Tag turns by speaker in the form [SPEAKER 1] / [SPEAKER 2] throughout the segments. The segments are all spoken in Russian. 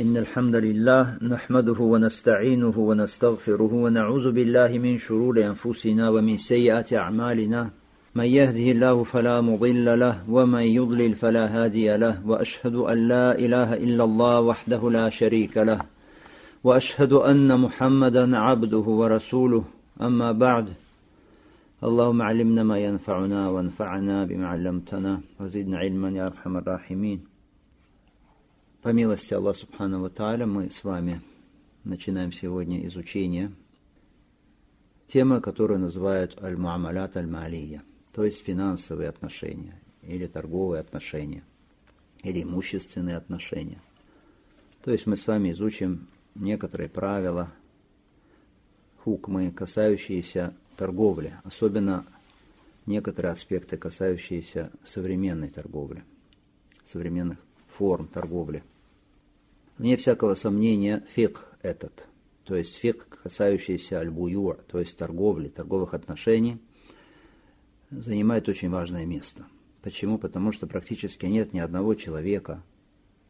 [SPEAKER 1] إن الحمد لله نحمده ونستعينه ونستغفره ونعوذ بالله من شرور أنفسنا ومن سيئات أعمالنا. من يهده الله فلا مضل له ومن يضلل فلا هادي له وأشهد أن لا إله إلا الله وحده لا شريك له وأشهد أن محمدا عبده ورسوله. أما بعد اللهم علمنا ما ينفعنا وانفعنا بما علمتنا وزدنا علما يا أرحم الراحمين. По милости Аллаха Субхану Тааля мы с вами начинаем сегодня изучение темы, которую называют аль-муамалят аль-малия, то есть финансовые отношения, или торговые отношения, или имущественные отношения. То есть мы с вами изучим некоторые правила, хукмы, касающиеся торговли, особенно некоторые аспекты, касающиеся современной торговли, современных форм торговли. Вне всякого сомнения, фик этот, то есть фик, касающийся аль то есть торговли, торговых отношений, занимает очень важное место. Почему? Потому что практически нет ни одного человека,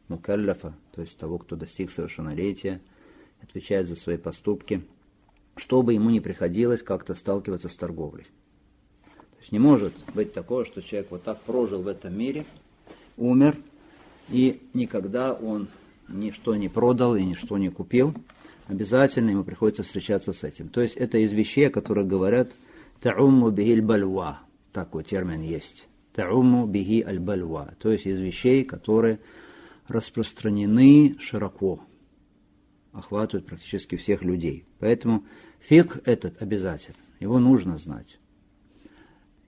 [SPEAKER 1] мукаллафа, то есть того, кто достиг совершеннолетия, отвечает за свои поступки, чтобы ему не приходилось как-то сталкиваться с торговлей. То есть не может быть такого, что человек вот так прожил в этом мире, умер, и никогда он ничто не продал и ничто не купил, обязательно ему приходится встречаться с этим. То есть это из вещей, о которых говорят «та'умму бихиль бальва», такой термин есть. «Та'умму бихи аль бальва», то есть из вещей, которые распространены широко, охватывают практически всех людей. Поэтому фиг этот обязательно, его нужно знать.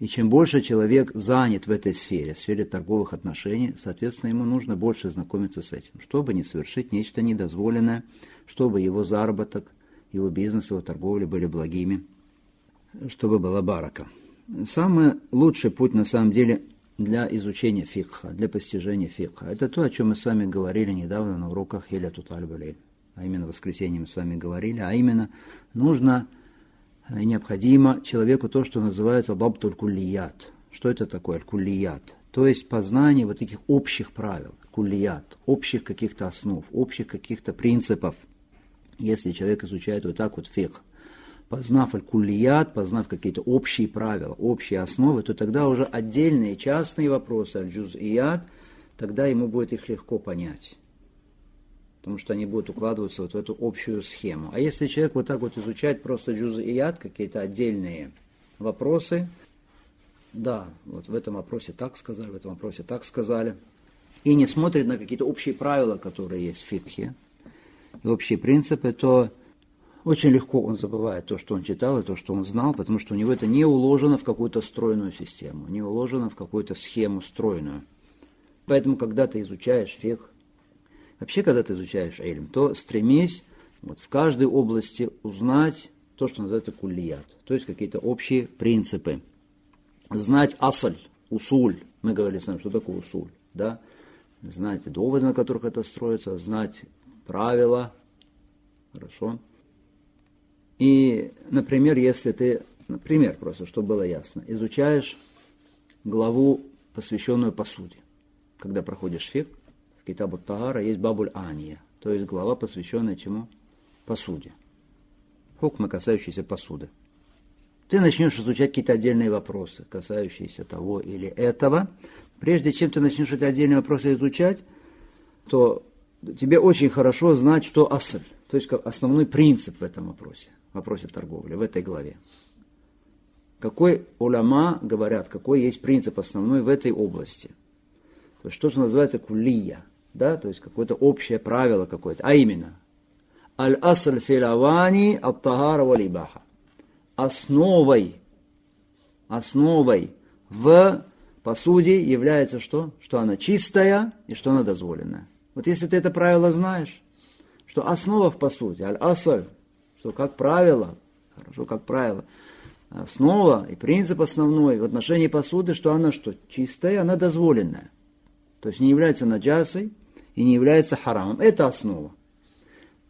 [SPEAKER 1] И чем больше человек занят в этой сфере, в сфере торговых отношений, соответственно, ему нужно больше знакомиться с этим, чтобы не совершить нечто недозволенное, чтобы его заработок, его бизнес, его торговля были благими, чтобы была барака. Самый лучший путь, на самом деле, для изучения фикха, для постижения фикха. Это то, о чем мы с вами говорили недавно на уроках Хиля Тутальбалей. А именно в воскресенье мы с вами говорили, а именно нужно необходимо человеку то, что называется лабтуль куллият. Что это такое аль-куллият? То есть познание вот таких общих правил, куллият, общих каких-то основ, общих каких-то принципов. Если человек изучает вот так вот фих, познав аль-куллият, познав какие-то общие правила, общие основы, то тогда уже отдельные частные вопросы, аль-джузият, тогда ему будет их легко понять потому что они будут укладываться вот в эту общую схему. А если человек вот так вот изучает просто джузы и яд, какие-то отдельные вопросы, да, вот в этом вопросе так сказали, в этом вопросе так сказали, и не смотрит на какие-то общие правила, которые есть в фикхе, и общие принципы, то очень легко он забывает то, что он читал, и то, что он знал, потому что у него это не уложено в какую-то стройную систему, не уложено в какую-то схему стройную. Поэтому, когда ты изучаешь фикх, Вообще, когда ты изучаешь ильм, то стремись вот, в каждой области узнать то, что называется куллият, то есть какие-то общие принципы. Знать асаль, усуль, мы говорили с вами, что такое усуль, да? Знать доводы, на которых это строится, знать правила, хорошо? И, например, если ты, например, просто, чтобы было ясно, изучаешь главу, посвященную посуде, когда проходишь фиг, Китабу Тагара есть Бабуль Ания, то есть глава, посвященная чему? Посуде. Хукмы, касающиеся посуды. Ты начнешь изучать какие-то отдельные вопросы, касающиеся того или этого. Прежде чем ты начнешь эти отдельные вопросы изучать, то тебе очень хорошо знать, что асль, то есть основной принцип в этом вопросе, в вопросе торговли, в этой главе. Какой уляма говорят, какой есть принцип основной в этой области. То есть что же называется кулия – да, то есть какое-то общее правило какое-то, а именно аль-асль филавани ат-тагара валибаха. Основой, основой в посуде является что? Что она чистая и что она дозволенная. Вот если ты это правило знаешь, что основа в посуде, аль-асль, что как правило, хорошо, как правило, основа и принцип основной в отношении посуды, что она что? Чистая, она дозволенная. То есть не является наджасой, и не является харамом. Это основа.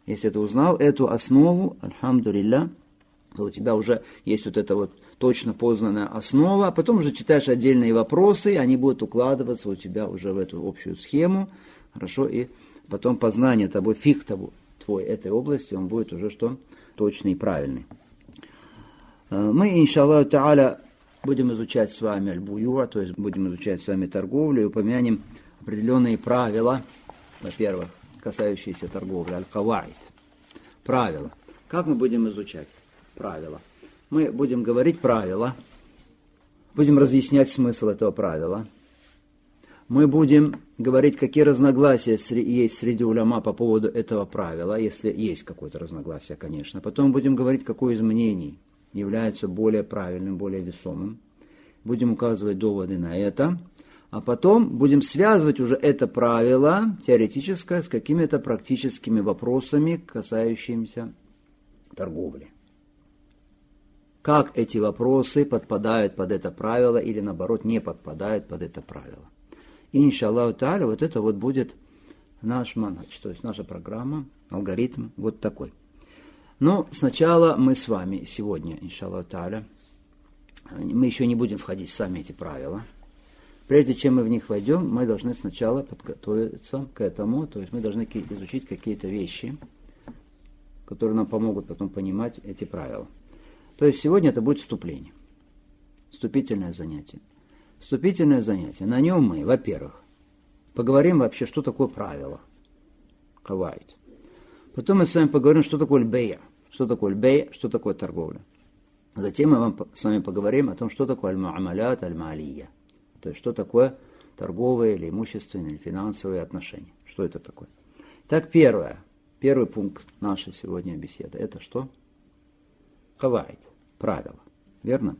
[SPEAKER 1] Если ты узнал эту основу, альхамдулилля, то у тебя уже есть вот эта вот точно познанная основа, а потом уже читаешь отдельные вопросы, и они будут укладываться у тебя уже в эту общую схему, хорошо, и потом познание тобой, фиг тобой, твой этой области, он будет уже что? Точный и правильный. Э, мы, иншаллаху та'аля, будем изучать с вами аль то есть будем изучать с вами торговлю и упомянем определенные правила, во-первых, касающиеся торговли, аль-кавайд. Правила. Как мы будем изучать правила? Мы будем говорить правила, будем разъяснять смысл этого правила. Мы будем говорить, какие разногласия есть среди уляма по поводу этого правила, если есть какое-то разногласие, конечно. Потом будем говорить, какое из мнений является более правильным, более весомым. Будем указывать доводы на это. А потом будем связывать уже это правило теоретическое с какими-то практическими вопросами, касающимися торговли. Как эти вопросы подпадают под это правило или наоборот не подпадают под это правило. И иншаллаху та'аля вот это вот будет наш манач, то есть наша программа, алгоритм вот такой. Но сначала мы с вами сегодня, иншаллаху та'аля, мы еще не будем входить в сами эти правила – Прежде чем мы в них войдем, мы должны сначала подготовиться к этому, то есть мы должны изучить какие-то вещи, которые нам помогут потом понимать эти правила. То есть сегодня это будет вступление, вступительное занятие. Вступительное занятие. На нем мы, во-первых, поговорим вообще, что такое правило. Кавайт. Потом мы с вами поговорим, что такое льбея. Что такое льбея, что такое торговля. Затем мы вам, с вами поговорим о том, что такое аль-муамалят, аль-маалия. То есть, что такое торговые или имущественные или финансовые отношения. Что это такое? Так, первое. Первый пункт нашей сегодня беседы. Это что? Кавайт. Правило. Верно?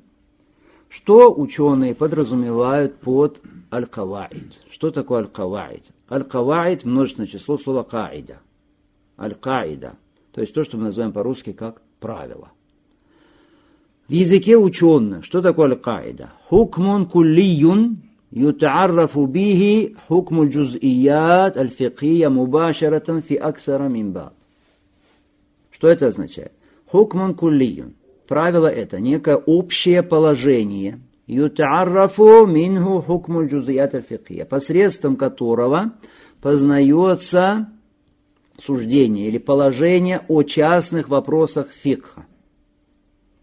[SPEAKER 1] Что ученые подразумевают под аль-каваид? Что такое аль-каваид? Аль-каваид – множественное число слова каида. Аль-каида. То есть то, что мы называем по-русски как правило. В языке ученых, что такое аль-каида? Хукмун куллиюн ютааррафу бихи хукму джуз'iят аль-фикия мубашаратан фи аксара мимбаб. Что это означает? Хукмун куллиюн. Правило это некое общее положение, ютааррафу минху хукму джуз'iят аль-фикия, посредством которого познается суждение или положение о частных вопросах фикха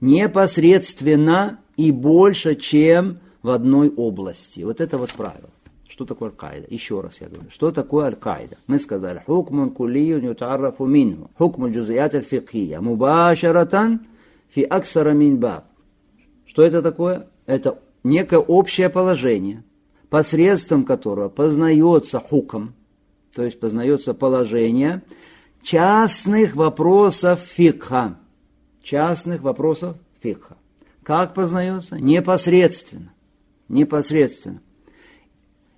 [SPEAKER 1] непосредственно и больше, чем в одной области. Вот это вот правило. Что такое аль-Каида? Еще раз я говорю. Что такое аль-Каида? Мы сказали, хукмун кулиюн ютаррафу минху. Хукму джузият аль-фикхия. Мубашаратан фи аксара мин баб. Что это такое? Это некое общее положение, посредством которого познается хуком, то есть познается положение частных вопросов фикха частных вопросов фикха. Как познается? Непосредственно. Непосредственно.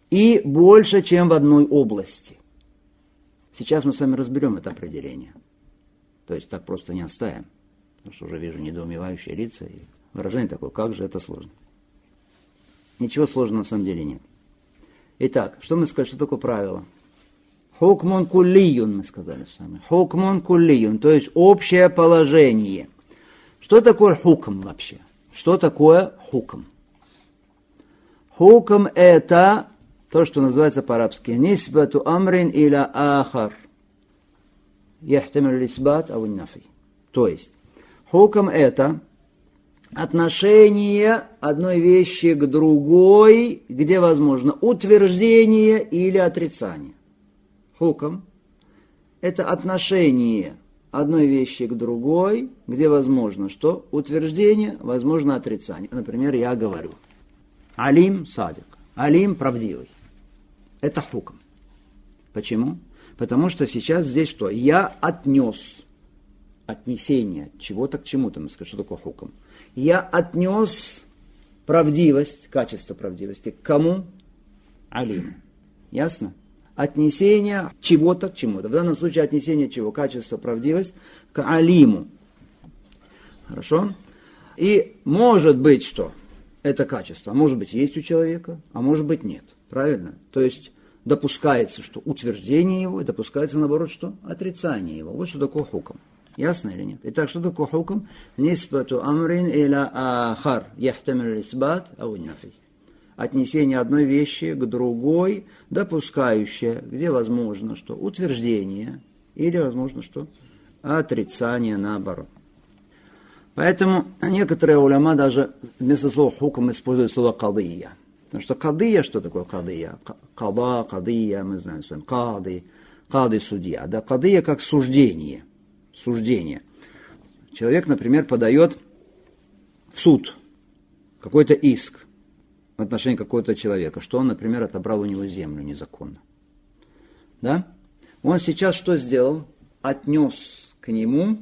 [SPEAKER 1] И больше, чем в одной области. Сейчас мы с вами разберем это определение. То есть так просто не оставим. Потому что уже вижу недоумевающие лица и выражение такое, как же это сложно. Ничего сложного на самом деле нет. Итак, что мы сказали, что такое правило? Хукмун кулиюн, мы сказали с вами. Хукмун кулиюн, то есть общее положение. Что такое хукм вообще? Что такое хукм? Хукм это то, что называется по-арабски нисбату амрин или ахар. Яхтамил лисбат ау нафи. То есть, хукм это отношение одной вещи к другой, где возможно утверждение или отрицание. Хукм – это отношение одной вещи к другой, где возможно что? Утверждение, возможно отрицание. Например, я говорю, Алим садик, Алим правдивый. Это хуком. Почему? Потому что сейчас здесь что? Я отнес отнесение чего-то к чему-то. Мы скажем, что такое хуком? Я отнес правдивость, качество правдивости к кому? Алиму. Ясно? Отнесение чего-то к чему-то. В данном случае отнесение чего? Качество, правдивость к алиму. Хорошо? И может быть, что это качество, а может быть есть у человека, а может быть нет. Правильно? То есть допускается, что утверждение его, и допускается, наоборот, что отрицание его. Вот что такое хуком. Ясно или нет? Итак, что такое хуком? Нисбату амрин иля ахар. Яхтамил исбат ау нафи. Отнесение одной вещи к другой, допускающее, где возможно что? Утверждение или возможно что? Отрицание наоборот. Поэтому некоторые уляма даже вместо слова хукм используют слово кадыя. Потому что кадыя, что такое кадыя? Када, кадыя, мы знаем с вами, кады, кады судья. Да, кадыя как суждение. Суждение. Человек, например, подает в суд какой-то иск отношении какого-то человека, что он, например, отобрал у него землю незаконно. Да? Он сейчас что сделал? Отнес к нему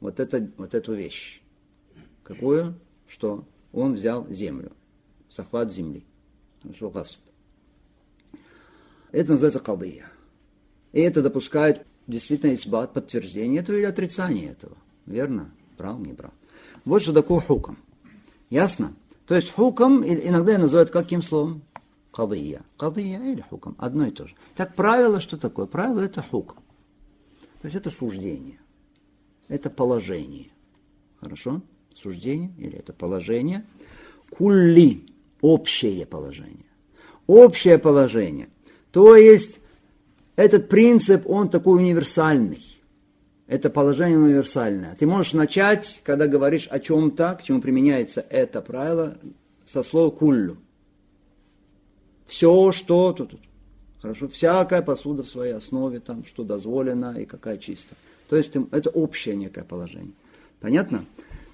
[SPEAKER 1] вот, это, вот эту вещь. Какую? Что он взял землю. Захват земли. Это называется калдыя. И это допускает действительно избат, подтверждение этого или отрицание этого. Верно? Брал, не брал. Вот что такое хуком. Ясно? То есть хуком иногда называют каким словом? Кадыя. Кадыя или хуком. Одно и то же. Так правило что такое? Правило это хуком. То есть это суждение это положение. Хорошо? Суждение или это положение. Кулли – общее положение. Общее положение. То есть этот принцип, он такой универсальный. Это положение универсальное. Ты можешь начать, когда говоришь о чем-то, к чему применяется это правило, со слова куллю. Все, что тут, тут. Хорошо, всякая посуда в своей основе, там, что дозволено и какая чистая. То есть это общее некое положение. Понятно?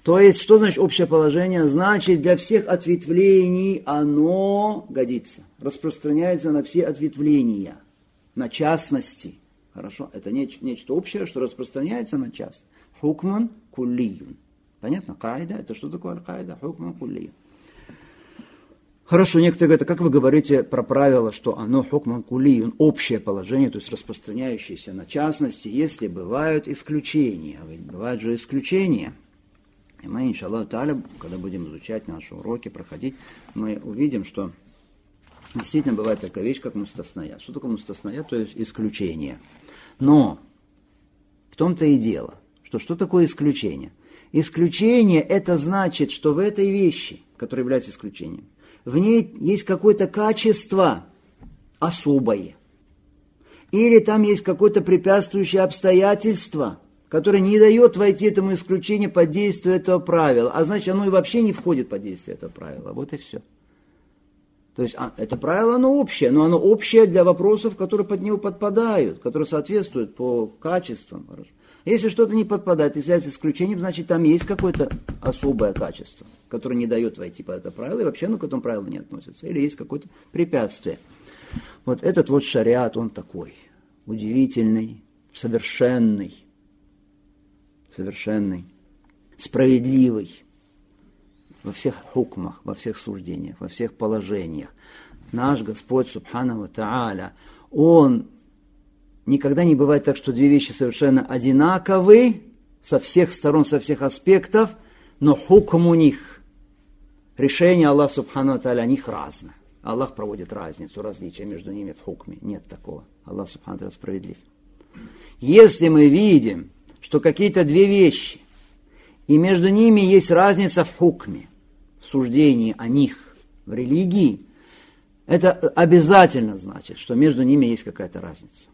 [SPEAKER 1] То есть, что значит общее положение? Значит, для всех ответвлений оно годится, распространяется на все ответвления, на частности. Хорошо? Это неч- нечто общее, что распространяется на частность. Хукман куллиюн. Понятно? Кайда, это что такое аль-кайда? Хукман куллиюн. Хорошо, некоторые говорят, а как вы говорите про правило, что оно хукман кулиюн, общее положение, то есть распространяющееся на частности, если бывают исключения. Ведь бывают же исключения. И мы, иншаллах таля, когда будем изучать наши уроки, проходить, мы увидим, что действительно бывает такая вещь, как мустасная. Что такое мустасная? То есть исключение. Но в том-то и дело, что что такое исключение? Исключение это значит, что в этой вещи, которая является исключением, в ней есть какое-то качество особое. Или там есть какое-то препятствующее обстоятельство, которое не дает войти этому исключению под действие этого правила. А значит, оно и вообще не входит под действие этого правила. Вот и все. То есть а, это правило, оно общее, но оно общее для вопросов, которые под него подпадают, которые соответствуют по качествам. Если что-то не подпадает, является исключением, значит там есть какое-то особое качество, которое не дает войти под это правило, и вообще оно к этому правилу не относится. Или есть какое-то препятствие. Вот этот вот шариат, он такой, удивительный, совершенный, совершенный, справедливый во всех хукмах, во всех суждениях, во всех положениях. Наш Господь, Субхану Тааля, Он никогда не бывает так, что две вещи совершенно одинаковы со всех сторон, со всех аспектов, но хукм у них, решение Аллаха Субхану Аталя, них разное. Аллах проводит разницу, различия между ними в хукме. Нет такого. Аллах Субхану Аталя справедлив. Если мы видим, что какие-то две вещи, и между ними есть разница в хукме, суждении о них, в религии, это обязательно значит, что между ними есть какая-то разница.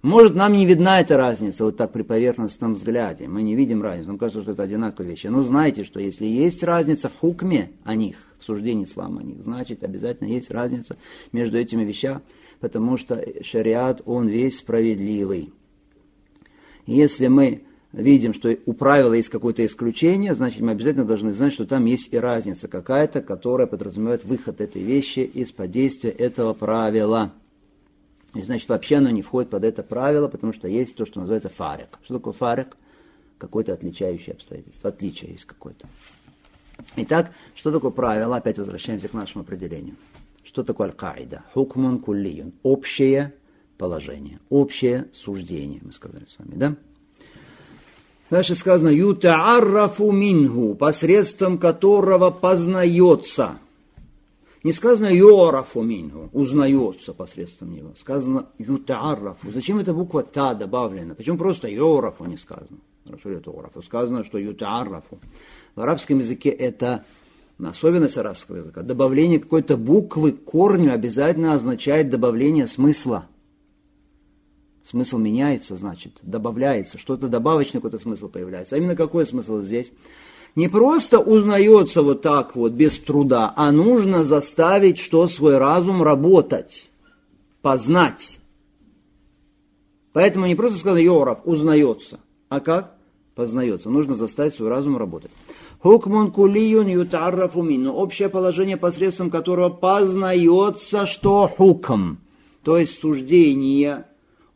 [SPEAKER 1] Может, нам не видна эта разница вот так при поверхностном взгляде. Мы не видим разницу. Нам кажется, что это одинаковые вещи. Но знайте, что если есть разница в хукме о них, в суждении ислама о них, значит, обязательно есть разница между этими вещами, потому что шариат, он весь справедливый. Если мы видим, что у правила есть какое-то исключение, значит, мы обязательно должны знать, что там есть и разница какая-то, которая подразумевает выход этой вещи из-под действия этого правила. И, значит, вообще оно не входит под это правило, потому что есть то, что называется фарик. Что такое фарик? Какое-то отличающее обстоятельство. Отличие есть какое-то. Итак, что такое правило? Опять возвращаемся к нашему определению. Что такое аль-каида? Хукмун куллиюн. Общее положение. Общее суждение, мы сказали с вами, да? Дальше сказано, ютааррафу мингу, посредством которого познается. Не сказано йорафу мингу, узнается посредством него. Сказано ютааррафу. Зачем эта буква та добавлена? Почему просто йорафу не сказано? Сказано, что ютааррафу. В арабском языке это особенность арабского языка, добавление какой-то буквы к корню обязательно означает добавление смысла. Смысл меняется, значит, добавляется, что-то добавочный какой-то смысл появляется. А именно какой смысл здесь? Не просто узнается вот так вот, без труда, а нужно заставить, что свой разум работать, познать. Поэтому не просто сказано Йоров, узнается, а как? Познается. Нужно заставить свой разум работать. Хукмун кулиюн ютаррафу мин. Но общее положение, посредством которого познается, что хукм, то есть суждение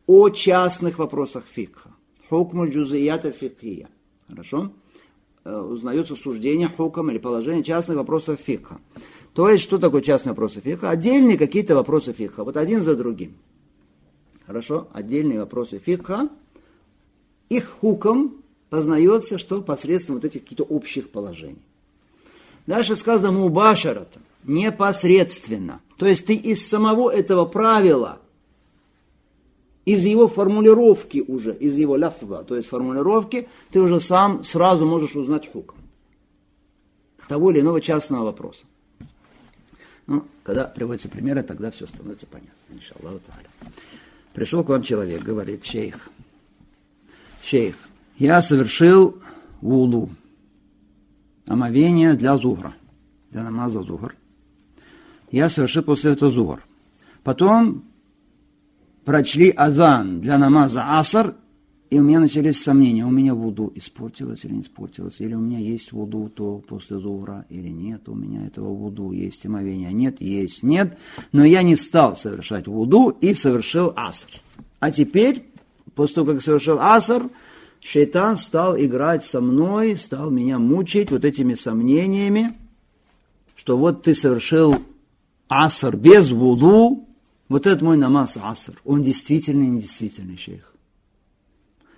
[SPEAKER 1] о частных вопросах фикха. Хукму джузията фикхия. Хорошо? Э, узнается суждение хукам или положение частных вопросов фикха. То есть, что такое частные вопросы фикха? Отдельные какие-то вопросы фикха. Вот один за другим. Хорошо? Отдельные вопросы фикха. Их хуком познается, что посредством вот этих каких-то общих положений. Дальше сказано мубашарата, непосредственно. То есть ты из самого этого правила, из его формулировки уже, из его ляфза, то есть формулировки, ты уже сам сразу можешь узнать хуком того или иного частного вопроса. Ну, когда приводятся примеры, тогда все становится понятно. Иншаллаху Пришел к вам человек, говорит, шейх, шейх, я совершил вулу, омовение для зугра, для намаза зугр. Я совершил после этого зугр. Потом прочли азан для намаза аср, и у меня начались сомнения, у меня вуду испортилось или не испортилось, или у меня есть вуду то после зугра, или нет, у меня этого вуду есть омовение, нет, есть, нет, но я не стал совершать вуду и совершил аср. А теперь, после того, как совершил аср, шейтан стал играть со мной, стал меня мучить вот этими сомнениями, что вот ты совершил аср без вуду, вот этот мой намаз аср, он действительный или недействительный шейх.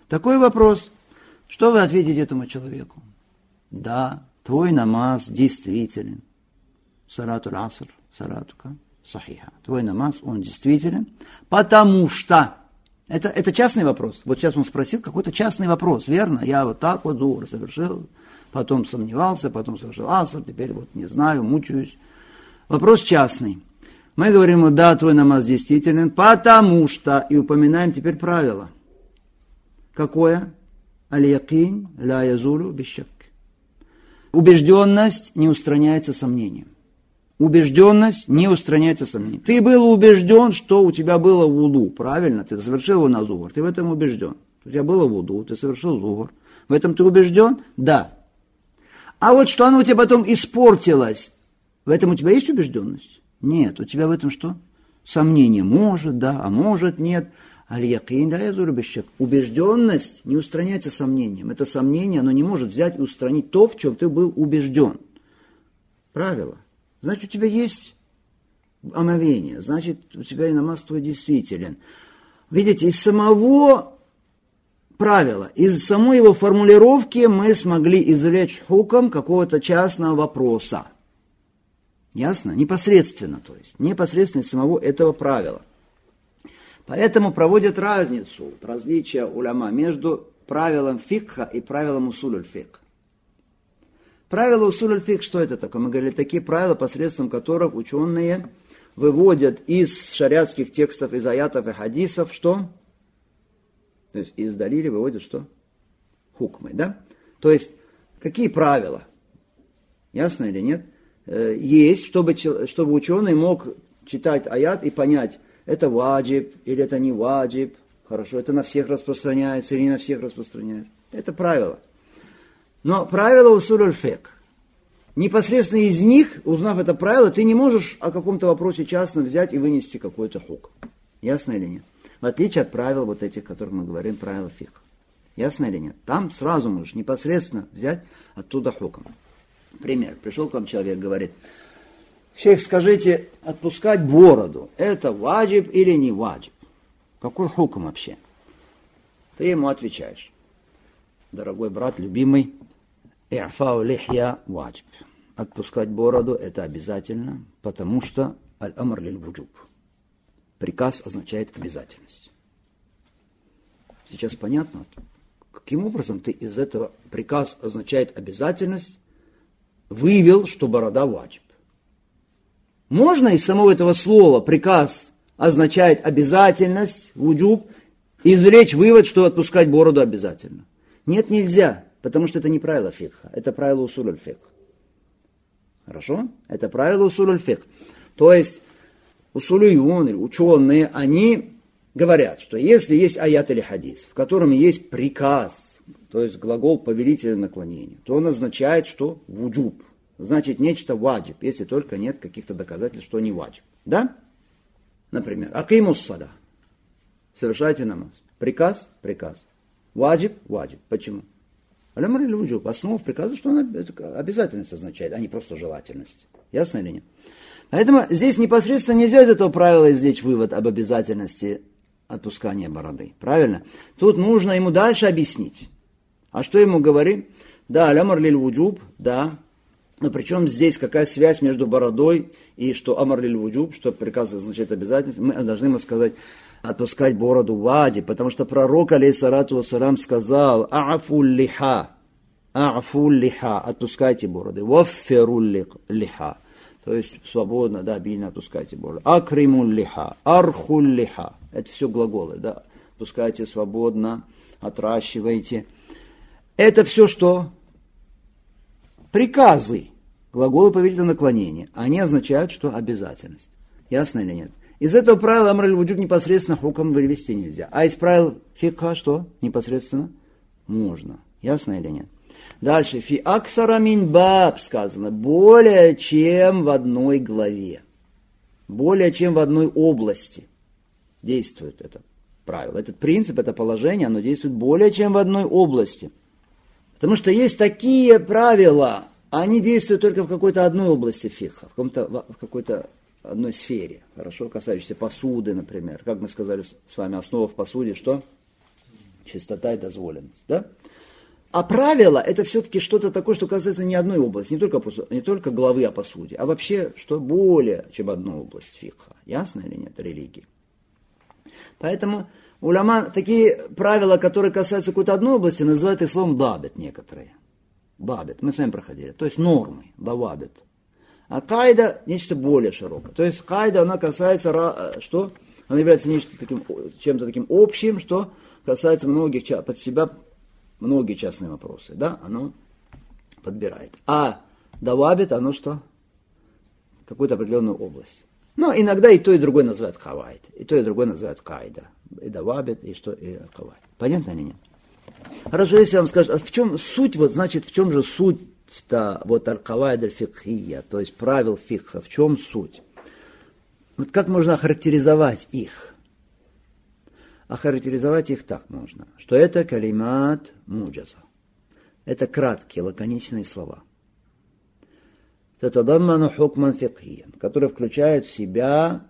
[SPEAKER 1] Такой вопрос. Что вы ответите этому человеку? Да, твой намаз действителен. Сарату аср, саратука, сахиха. Твой намаз, он действителен, потому что это, это частный вопрос. Вот сейчас он спросил какой-то частный вопрос, верно? Я вот так вот дур совершил, потом сомневался, потом совершил аср, теперь вот не знаю, мучаюсь. Вопрос частный. Мы говорим, да, твой намаз действителен, потому что, и упоминаем теперь правило. Какое? Аль-якин ла язулю бишак. Убежденность не устраняется сомнением. Убежденность не устраняется сомнением. Ты был убежден, что у тебя было вуду, правильно? Ты совершил его на зугор, ты в этом убежден. У тебя было вуду, ты совершил зугор. В этом ты убежден? Да. А вот что оно у тебя потом испортилось, в этом у тебя есть убежденность? Нет. У тебя в этом что? Сомнение. Может, да, а может, нет. Аль-Якин, да, Убежденность не устраняется сомнением. Это сомнение, оно не может взять и устранить то, в чем ты был убежден. Правило. Значит, у тебя есть омовение, значит, у тебя и намаз твой действителен. Видите, из самого правила, из самой его формулировки мы смогли извлечь хуком какого-то частного вопроса. Ясно? Непосредственно, то есть, непосредственно самого этого правила. Поэтому проводят разницу, различия уляма между правилом фикха и правилом усулюль фикха. Правила усуль фик, что это такое? Мы говорили, такие правила, посредством которых ученые выводят из шариатских текстов, из аятов и хадисов, что? То есть из далили выводят что? Хукмы, да? То есть, какие правила? Ясно или нет? Э, есть, чтобы, чтобы ученый мог читать аят и понять, это ваджиб или это не ваджиб, хорошо, это на всех распространяется или не на всех распространяется. Это правило. Но правило усуль фек. Непосредственно из них, узнав это правило, ты не можешь о каком-то вопросе частно взять и вынести какой-то хук. Ясно или нет? В отличие от правил вот этих, о которых мы говорим, правила фих. Ясно или нет? Там сразу можешь непосредственно взять оттуда хуком. Пример. Пришел к вам человек, говорит, Шейх, скажите, отпускать бороду, это ваджиб или не ваджиб? Какой хуком вообще? Ты ему отвечаешь. Дорогой брат, любимый, И'фау лихья ваджиб. Отпускать бороду – это обязательно, потому что аль-амр лиль вуджуб. Приказ означает обязательность. Сейчас понятно, каким образом ты из этого приказ означает обязательность, вывел, что борода ваджиб. Можно из самого этого слова приказ означает обязательность, вуджуб, извлечь вывод, что отпускать бороду обязательно. Нет, нельзя, потому что это не правило фикха, это правило усуль фикх. Хорошо? Это правило усуль фикх. То есть усулюн или ученые, они говорят, что если есть аят или хадис, в котором есть приказ, то есть глагол повелителя наклонения, то он означает, что вуджуб. Значит, нечто ваджиб, если только нет каких-то доказательств, что не ваджиб. Да? Например, акимус сада. Совершайте намаз. Приказ? Приказ. Ваджиб? Ваджиб. Почему? Алямр или вуджуб. Основа приказа, что она обязательность означает, а не просто желательность. Ясно или нет? Поэтому здесь непосредственно нельзя из этого правила извлечь вывод об обязательности отпускания бороды. Правильно? Тут нужно ему дальше объяснить. А что ему говорим? Да, алямр лиль вуджуб, да. Но причем здесь какая связь между бородой и что амар лиль вуджуб, что приказ означает обязательность, мы должны ему сказать, отпускать бороду вади, потому что пророк, алейсалату вассалам, сказал, а'фу лиха, а'фу лиха, отпускайте бороды, вафферу лиха, то есть свободно, да, обильно отпускайте бороды, акриму лиха, арху лиха, это все глаголы, да, отпускайте свободно, отращивайте. Это все что? Приказы, глаголы повелительного наклонения, они означают, что обязательность. Ясно или нет? Из этого правила Амр вуджуб непосредственно хуком вывести нельзя. А из правил фикха что? Непосредственно можно. Ясно или нет? Дальше. Фи аксарамин баб сказано. Более чем в одной главе. Более чем в одной области действует это правило. Этот принцип, это положение, оно действует более чем в одной области. Потому что есть такие правила, они действуют только в какой-то одной области фиха, в, в какой-то одной сфере, хорошо, касающейся посуды, например. Как мы сказали с вами, основа в посуде, что? Чистота и дозволенность, да? А правило – это все-таки что-то такое, что касается не одной области, не только, не только главы о посуде, а вообще, что более, чем одну область фикха. Ясно или нет, религии? Поэтому уляма такие правила, которые касаются какой-то одной области, называют их словом дабет некоторые. Дабет, мы с вами проходили. То есть нормы, давабет. А кайда нечто более широкое. То есть кайда, она касается, э, что? Она является нечто таким, чем-то таким общим, что касается многих, под себя многие частные вопросы. Да, оно подбирает. А давабит, оно что? Какую-то определенную область. Но иногда и то, и другое называют хавайт, и то, и другое называют кайда. И давабит, и что, и хавайт. Понятно или нет? Хорошо, если вам скажут, а в чем суть, вот значит, в чем же суть то вот аль-кавайд аль-фикхия, то есть правил фикха, в чем суть? Вот как можно охарактеризовать их? Охарактеризовать их так можно, что это калимат муджаза. Это краткие, лаконичные слова. Татадамману хукман фикхиян, которые включают в себя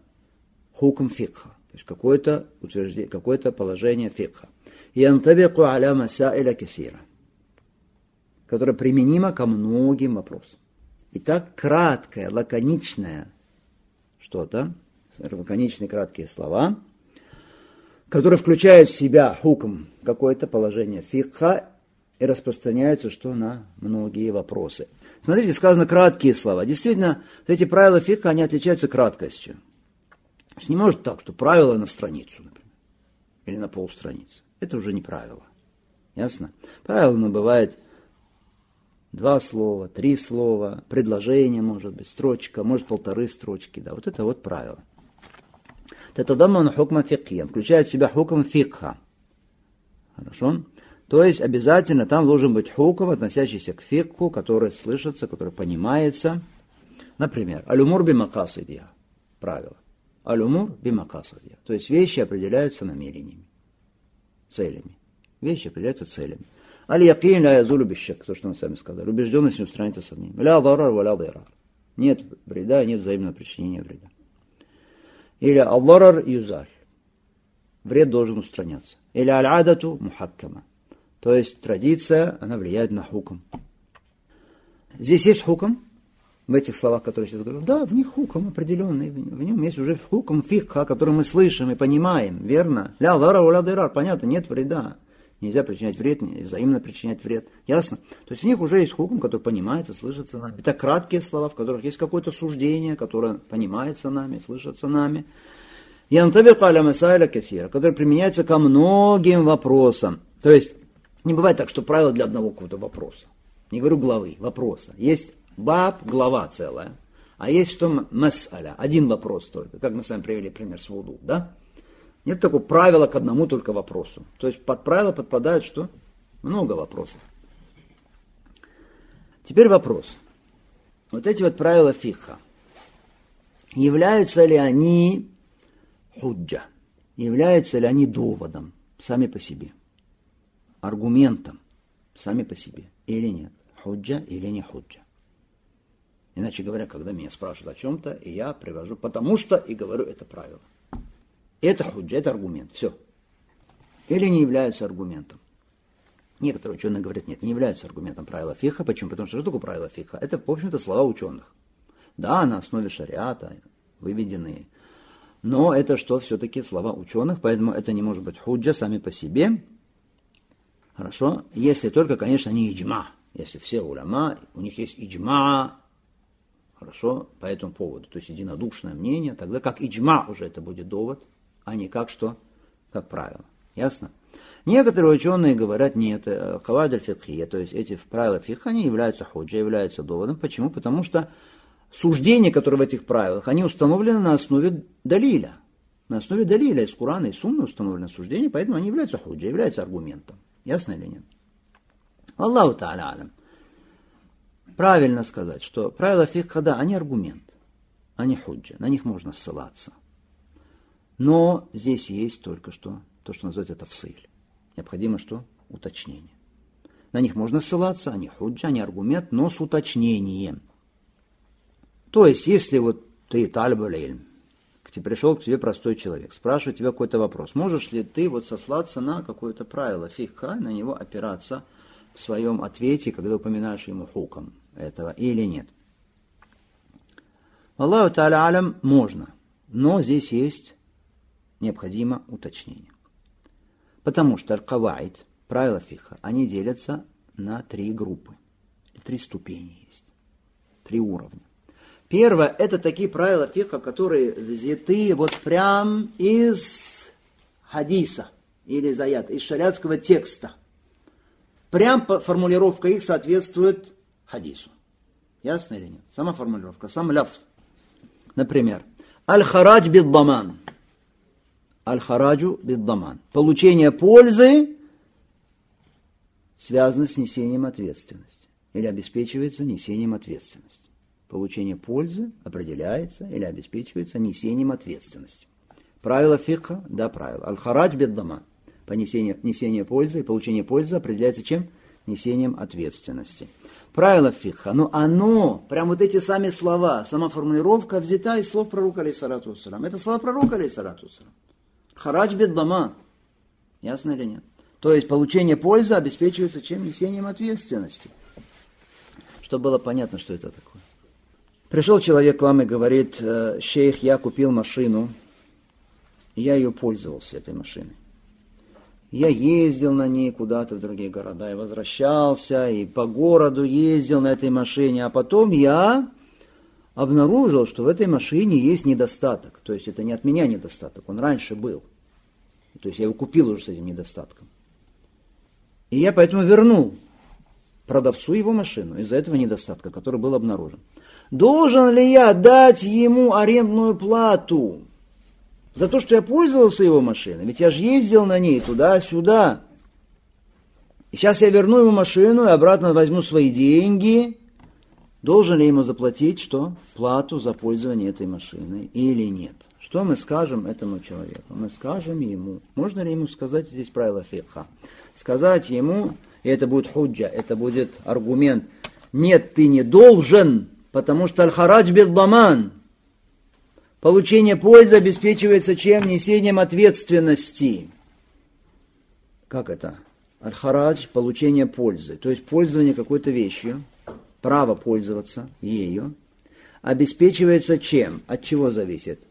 [SPEAKER 1] хукм фикха, то есть какое-то утверждение, какое-то положение фикха. Янтабику аля масаиля кесира – которая применима ко многим вопросам. Итак, краткое, лаконичное что-то, лаконичные краткие слова, которые включают в себя хукм, какое-то положение фикха, и распространяются что на многие вопросы. Смотрите, сказано краткие слова. Действительно, эти правила фикха, они отличаются краткостью. Не может так, что правило на страницу, например, или на полстраницы. Это уже не правило. Ясно? Правило, но бывает два слова, три слова, предложение, может быть, строчка, может, полторы строчки. Да, вот это вот правило. Это даман хукма фикхия, включает в себя хукм фикха. Хорошо? То есть обязательно там должен быть хукм, относящийся к фикху, который слышится, который понимается. Например, алюмур бимакасидия. Правило. Алюмур бимакасидия. То есть вещи определяются намерениями, целями. Вещи определяются целями. Аль-якин ля язулю бишек, то, что мы сами сказали. Убежденность не устранится сомнением. Ля дарар ва ля дайрар. Нет вреда, нет взаимного причинения вреда. Или алларар юзаль. Вред должен устраняться. Или аль-адату мухаккама. То есть традиция, она влияет на хуком. Здесь есть хуком, в этих словах, которые я сейчас говорю, да, в них хуком определенный, в нем есть уже хуком фикха, который мы слышим и понимаем, верно? Ля лара ля дырар, понятно, нет вреда. Нельзя причинять вред, взаимно причинять вред. Ясно? То есть у них уже есть хукм, который понимается, слышится нами. Это краткие слова, в которых есть какое-то суждение, которое понимается нами, слышится нами. Янтабик аля масайля кассира, который применяется ко многим вопросам. То есть не бывает так, что правило для одного какого-то вопроса. Не говорю главы, вопроса. Есть баб, глава целая, а есть что масаля, один вопрос только, как мы с вами привели пример с вуду, да? Нет такого правила к одному только вопросу. То есть под правило подпадают что? Много вопросов. Теперь вопрос. Вот эти вот правила фиха, являются ли они худжа? Являются ли они доводом сами по себе? Аргументом сами по себе или нет? Худжа или не худжа? Иначе говоря, когда меня спрашивают о чем-то, и я привожу потому что и говорю это правило. Это худжа, это аргумент. Все. Или не являются аргументом. Некоторые ученые говорят, нет, не являются аргументом правила фиха. Почему? Потому что что такое правило фиха? Это, в общем-то, слова ученых. Да, на основе шариата выведенные. Но это что все-таки слова ученых, поэтому это не может быть худжа сами по себе. Хорошо? Если только, конечно, не иджма. Если все уляма, у них есть иджма, хорошо, по этому поводу, то есть единодушное мнение, тогда как иджма уже это будет довод, а не как что, как правило. Ясно? Некоторые ученые говорят, нет, э, хавадаль фикхия, то есть эти правила фикха, они являются худжа, являются доводом. Почему? Потому что суждения, которые в этих правилах, они установлены на основе далиля. На основе далиля из Курана и Сунны установлены суждения, поэтому они являются худжа, являются аргументом. Ясно или нет? Аллаху та'аля алям. Правильно сказать, что правила фикха, да, они аргумент, они худжа, на них можно ссылаться – но здесь есть только что то, что называется тафсиль. Необходимо что? Уточнение. На них можно ссылаться, они худжа, они аргумент, но с уточнением. То есть, если вот ты тальбалейль, к тебе пришел к тебе простой человек, спрашивает тебя какой-то вопрос, можешь ли ты вот сослаться на какое-то правило фикха, на него опираться в своем ответе, когда упоминаешь ему хуком этого или нет? Аллаху та'аля алям можно, но здесь есть необходимо уточнение. Потому что аль-каваид, правила фиха, они делятся на три группы. Три ступени есть. Три уровня. Первое – это такие правила фиха, которые взяты вот прям из хадиса или заят, из шариатского текста. Прям формулировка их соответствует хадису. Ясно или нет? Сама формулировка, сам ляфз. Например, аль-харадж биддаман – Аль-хараджу биддаман. Получение пользы связано с несением ответственности или обеспечивается несением ответственности. Получение пользы определяется или обеспечивается несением ответственности. Правило фикха, да, правило. Аль-харадж биддаман. Понесение несение пользы и получение пользы определяется чем? Несением ответственности. Правило фикха, но оно, прям вот эти сами слова, сама формулировка взята из слов пророка, алейсалату Это слова пророка, алейсалату Харадж беддама. Ясно или нет? То есть получение пользы обеспечивается чем? Несением ответственности. Чтобы было понятно, что это такое. Пришел человек к вам и говорит, «Э, шейх, я купил машину, я ее пользовался, этой машиной. Я ездил на ней куда-то в другие города, и возвращался, и по городу ездил на этой машине, а потом я обнаружил, что в этой машине есть недостаток. То есть это не от меня недостаток, он раньше был. То есть я его купил уже с этим недостатком. И я поэтому вернул продавцу его машину из-за этого недостатка, который был обнаружен. Должен ли я дать ему арендную плату за то, что я пользовался его машиной? Ведь я же ездил на ней туда-сюда. И сейчас я верну ему машину и обратно возьму свои деньги – Должен ли ему заплатить что? Плату за пользование этой машиной или нет? Что мы скажем этому человеку? Мы скажем ему, можно ли ему сказать здесь правило фикха? Сказать ему, и это будет худжа, это будет аргумент, нет, ты не должен, потому что аль-харадж биддаман. Получение пользы обеспечивается чем? Несением ответственности. Как это? Аль-харадж – получение пользы, то есть пользование какой-то вещью – право пользоваться ею, обеспечивается чем? От чего зависит?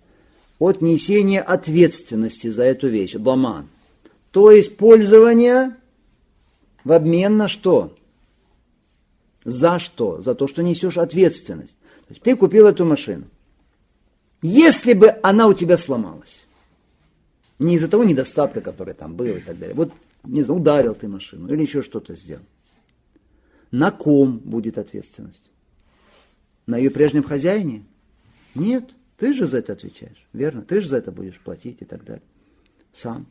[SPEAKER 1] От несения ответственности за эту вещь, доман. То есть пользование В обмен на что? За что? За то, что несешь ответственность. То есть ты купил эту машину. Если бы она у тебя сломалась, не из-за того недостатка, который там был и так далее. Вот, не знаю, ударил ты машину или еще что-то сделал. На ком будет ответственность? На ее прежнем хозяине? Нет, ты же за это отвечаешь, верно? Ты же за это будешь платить и так далее. Сам.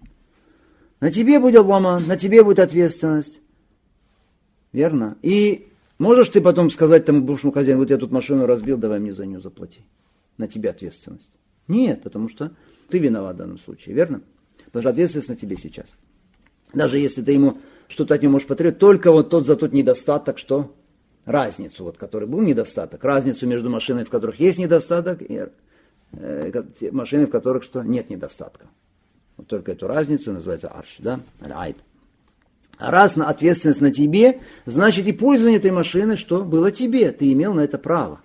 [SPEAKER 1] На тебе будет ломан, на тебе будет ответственность. Верно? И можешь ты потом сказать тому бывшему хозяину, вот я тут машину разбил, давай мне за нее заплати. На тебе ответственность. Нет, потому что ты виноват в данном случае, верно? Потому что ответственность на тебе сейчас. Даже если ты ему что-то от него можешь потребовать, только вот тот за тот недостаток, что разницу, вот, который был недостаток, разницу между машинами, в которых есть недостаток, и э, машинами, в которых что нет недостатка. Вот только эту разницу называется арш, да, аль-айб. А раз на ответственность на тебе, значит и пользование этой машины, что было тебе, ты имел на это право.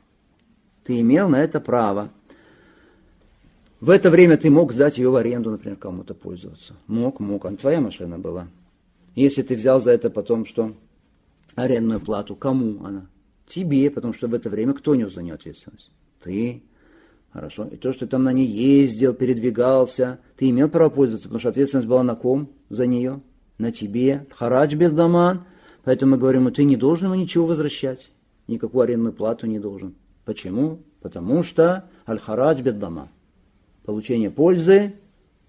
[SPEAKER 1] Ты имел на это право. В это время ты мог сдать ее в аренду, например, кому-то пользоваться. Мог, мог, а твоя машина была. Если ты взял за это потом что? Арендную плату. Кому она? Тебе, потому что в это время кто нес за нее ответственность? Ты. Хорошо. И то, что ты там на ней ездил, передвигался, ты имел право пользоваться, потому что ответственность была на ком за нее? На тебе. Харадж бездаман. Поэтому мы говорим, ты не должен ему ничего возвращать. Никакую арендную плату не должен. Почему? Потому что аль-харадж беддама. Получение пользы,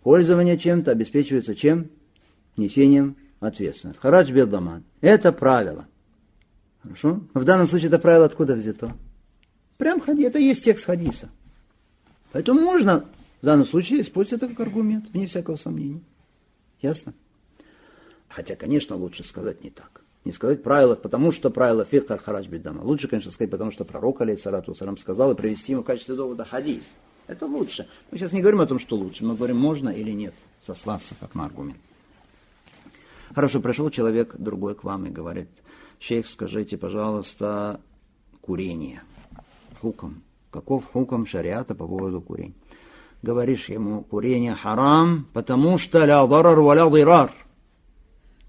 [SPEAKER 1] пользование чем-то обеспечивается чем? Несением ответственность. Харадж беддаман. Это правило. Хорошо? Но в данном случае это правило откуда взято? Прям хади, это есть текст хадиса. Поэтому можно в данном случае использовать это как аргумент, вне всякого сомнения. Ясно? Хотя, конечно, лучше сказать не так. Не сказать правило, потому что правило фикх харадж беддама. Лучше, конечно, сказать, потому что пророк, алейхиссалату сарам, сказал, и привести ему в качестве довода хадис. Это лучше. Мы сейчас не говорим о том, что лучше. Мы говорим, можно или нет сослаться как на аргумент. Хорошо, пришел человек другой к вам и говорит, шейх, скажите, пожалуйста, курение. Хуком. Каков хуком шариата по поводу курения? Говоришь ему, курение харам, потому что ля дарар валя дирар.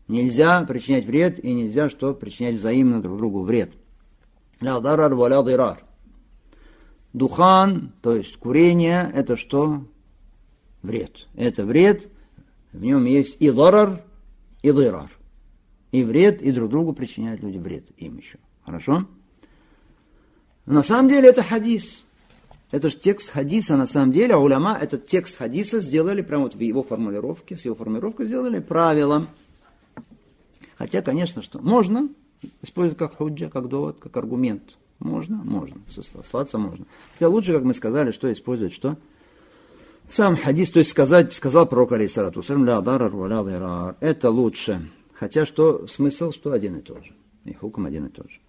[SPEAKER 1] Нельзя причинять вред и нельзя что причинять взаимно друг другу вред. Ля дарар валя дирар. Духан, то есть курение, это что? Вред. Это вред, в нем есть и дарар, и дырар. И вред, и друг другу причиняют люди вред им еще. Хорошо? на самом деле это хадис. Это же текст хадиса, на самом деле, а уляма этот текст хадиса сделали, прямо вот в его формулировке, с его формулировкой сделали правилом. Хотя, конечно, что можно использовать как худжа, как довод, как аргумент. Можно? Можно. Сослаться можно. Хотя лучше, как мы сказали, что использовать, что? Сам хадис, то есть сказать, сказал пророк алейсалату это лучше. Хотя что смысл, что один и тот же. И хуком один и тот же.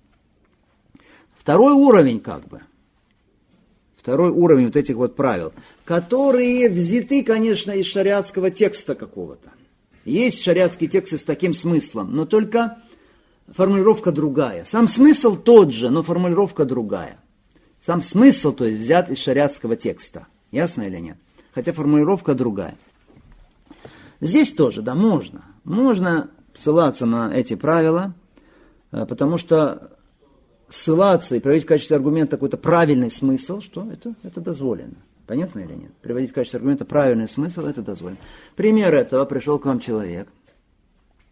[SPEAKER 1] Второй уровень как бы. Второй уровень вот этих вот правил, которые взяты, конечно, из шариатского текста какого-то. Есть шариатские тексты с таким смыслом, но только формулировка другая. Сам смысл тот же, но формулировка другая. Сам смысл, то есть, взят из шариатского текста. Ясно или нет? хотя формулировка другая. Здесь тоже, да, можно. Можно ссылаться на эти правила, э, потому что ссылаться и приводить в качестве аргумента какой-то правильный смысл, что это, это дозволено. Понятно или нет? Приводить в качестве аргумента правильный смысл, это дозволено. Пример этого, пришел к вам человек,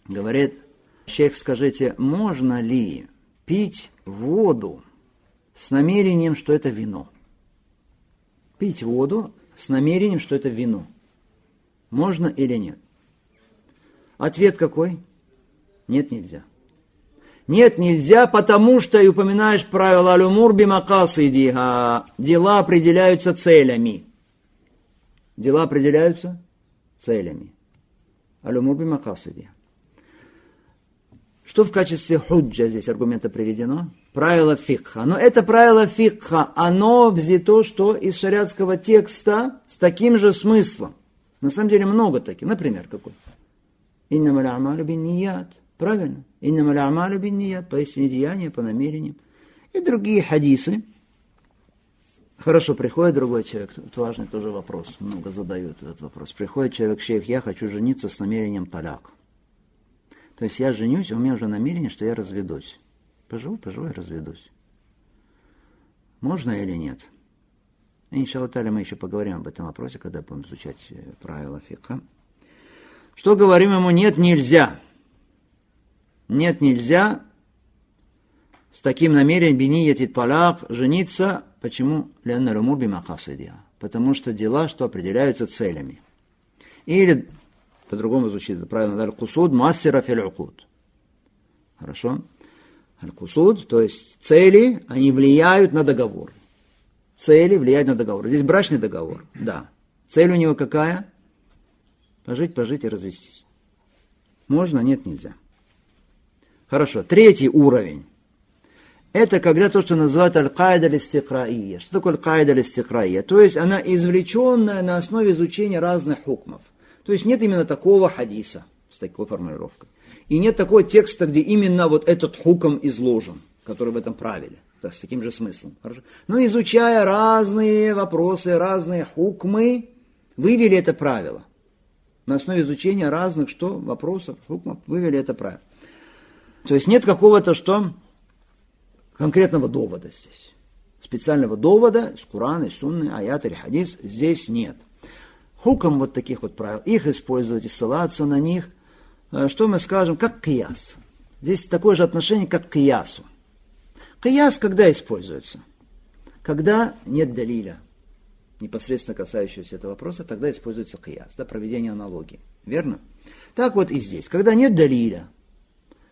[SPEAKER 1] говорит, шейх, скажите, можно ли пить воду с намерением, что это вино? Пить воду с намерением, что это вино. Можно или нет? Ответ какой? Нет, нельзя. Нет, нельзя, потому что, и упоминаешь правило алюмур бимакасидиха, дела определяются целями. Дела определяются целями. Алюмур бимакасидиха. Что в качестве худжа здесь аргумента приведено? Правило фикха. Но это правило фикха, оно взято что из шариатского текста с таким же смыслом. На самом деле много таких. Например, какой? Инна маля бин ният. Правильно? Инна маля бин ният. Поистине деяния, по намерениям. И другие хадисы. Хорошо, приходит другой человек, это важный тоже вопрос, много задают этот вопрос. Приходит человек, шейх, я хочу жениться с намерением таляк. То есть я женюсь, у меня уже намерение, что я разведусь. Поживу, поживу и разведусь. Можно или нет? Иншаллах мы еще поговорим об этом вопросе, когда будем изучать э, правила фика. Что говорим ему нет, нельзя. Нет, нельзя с таким намерением бинияти талак жениться. Почему? Потому что дела, что определяются целями. Или, по-другому звучит правильно, аль-кусуд мастера фил Хорошо? Аль-кусуд, то есть цели, они влияют на договор. Цели влияют на договор. Здесь брачный договор, да. Цель у него какая? Пожить, пожить и развестись. Можно? Нет, нельзя. Хорошо. Третий уровень. Это когда то, что называют аль-кайда листикраия. Что такое аль-кайда листикраия? То есть она извлеченная на основе изучения разных хукмов. То есть нет именно такого хадиса с такой формулировкой. И нет такого текста, где именно вот этот хуком изложен, который в этом правиле. Да, с таким же смыслом. Хорошо? Но изучая разные вопросы, разные хукмы, вывели это правило на основе изучения разных что, вопросов, хукмов, вывели это правило. То есть нет какого-то что конкретного довода здесь. Специального довода из Корана, из Сунны, аят или хадис здесь нет. Хуком вот таких вот правил, их использовать и ссылаться на них, э, что мы скажем, как кияс. Здесь такое же отношение, как к киясу. Кияс когда используется? Когда нет далиля, непосредственно касающегося этого вопроса, тогда используется кияс, да, проведение аналогии. Верно? Так вот и здесь. Когда нет далиля,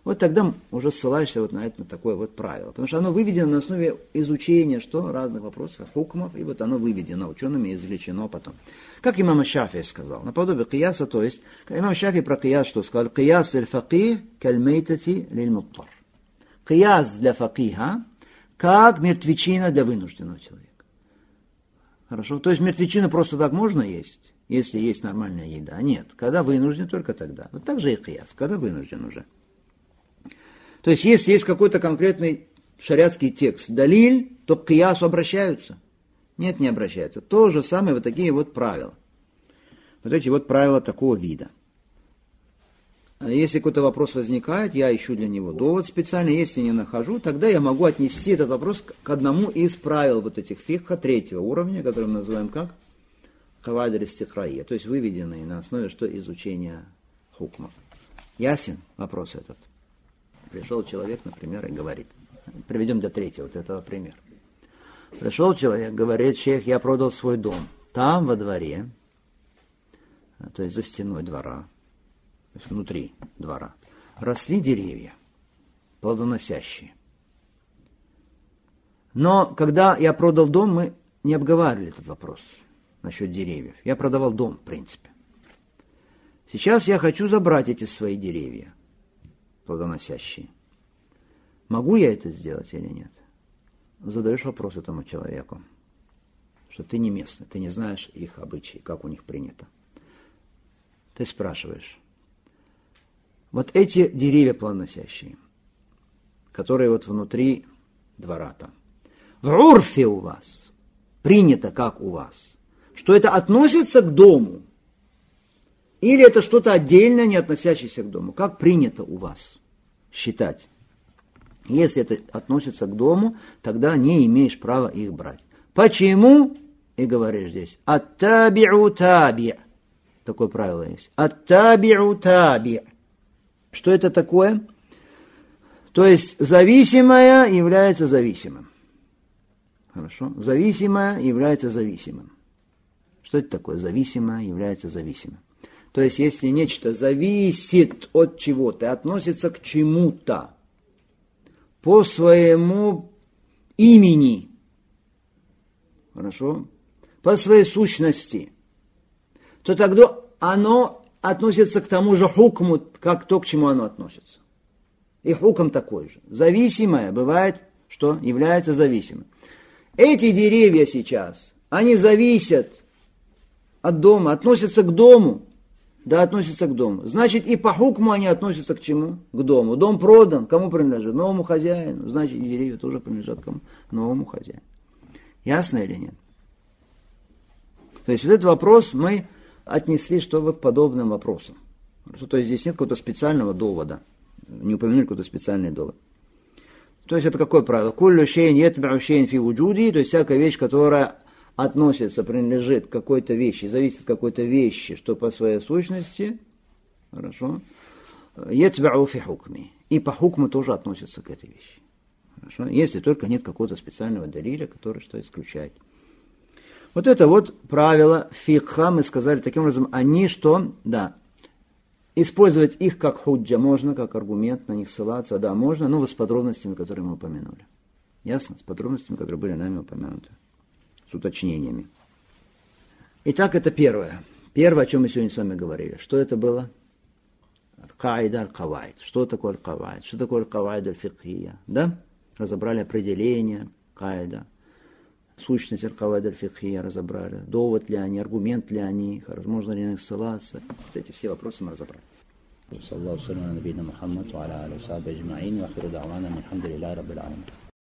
[SPEAKER 1] вот тогда уже ссылаешься вот на это, на такое вот правило. Потому что оно выведено на основе изучения что? разных вопросов, хукмов, и вот оно выведено учеными извлечено потом. Как имам Шафи сказал, наподобие кияса, то есть, имам Шафи про кияс что сказал? Кияс эль-факих кальмейтати лиль-муттар. Кияс для факиха, как мертвечина для вынужденного человека. Хорошо? То есть мертвечину просто так можно есть, если есть нормальная еда. Нет, когда вынужден, только тогда. Вот так же и кияс, когда вынужден уже. То есть если есть какой-то конкретный шариатский текст, далиль, то к киясу обращаются. Нет, не обращаются. То же самое вот такие вот правила. Вот эти вот правила такого вида. А если какой-то вопрос возникает, я ищу для него довод специально. Если не нахожу, тогда я могу отнести этот вопрос к одному из правил вот этих фикха третьего уровня, который мы называем как? Хавайдаль стихраия, то есть выведенные на основе что изучения хукмов. Ясен вопрос этот? Пришел человек, например, и говорит. Приведем до третьего вот этого примера. Пришел человек, говорит, шейх, я продал свой дом. Там во дворе, то есть за стеной двора, то есть внутри двора, росли деревья, плодоносящие. Но когда я продал дом, мы не обговаривали этот вопрос насчет деревьев. Я продавал дом, в принципе. Сейчас я хочу забрать эти свои деревья, плодоносящие. Могу я это сделать или нет? Задаешь вопрос этому человеку, что ты не местный, ты не знаешь их обычаи, как у них принято. Ты спрашиваешь, вот эти деревья плодоносящие, которые вот внутри двора там, в урфе у вас, принято как у вас, что это относится к дому, или это что-то отдельное, не относящееся к дому, как принято у вас считать. Если это относится к дому, тогда не имеешь права их брать. Почему? И говоришь здесь, аттаби'у таби'. Такое правило есть. Аттаби'у таби'. Что это такое? То есть зависимое является зависимым. Хорошо? Зависимое является зависимым. Что это такое? Зависимое является зависимым. То есть, если нечто зависит от чего-то, относится к чему-то по своему имени, хорошо, по своей сущности, то тогда оно относится к тому же хукму, как то, к чему оно относится. И хукм такой же. Зависимое бывает, что является зависимым. Эти деревья сейчас, они зависят от дома, относятся к дому. Да, относятся к дому. Значит, и по хукму они относятся к чему? К дому. Дом продан, кому принадлежит? Новому хозяину. Значит, и деревья тоже принадлежат кому? Новому хозяину. Ясно или нет? То есть вот этот вопрос мы отнесли что вот подобным вопросом. То есть здесь нет какого-то специального довода. не упомянули какой-то специальный довод. То есть это какое правило? Куллю шейн етбау шейн фи вуджуди, то есть всякая вещь, которая относится, принадлежит к какой-то вещи, зависит от какой-то вещи, что по своей сущности, хорошо, етбау фи хукми. И по хукму тоже относится к этой вещи. Хорошо? Если только нет какого-то специального далиля, который что исключает. Вот это вот правило фикха, мы сказали таким образом, они что, да, использовать их как худжа можно, как аргумент, на них ссылаться, да, можно, но с подробностями, которые мы упомянули. Ясно? С подробностями, которые были нами упомянуты С уточнениями. Итак, это первое. Первое, о чем мы сегодня с вами говорили. Что это было? Каида аль-кавайд. Что такое аль-кавайд? Что такое аль-кавайд аль-фикхия? Да? Разобрали определение каида сущность Аль-Кавайд Аль-Фикхия разобрали, довод ли они, аргумент ли они, можно ли на них ссылаться. Вот эти все вопросы мы разобрали.
[SPEAKER 2] صلى الله وسلم على نبينا محمد وعلى اله وصحبه اجمعين واخر دعوانا الحمد لله رب العالمين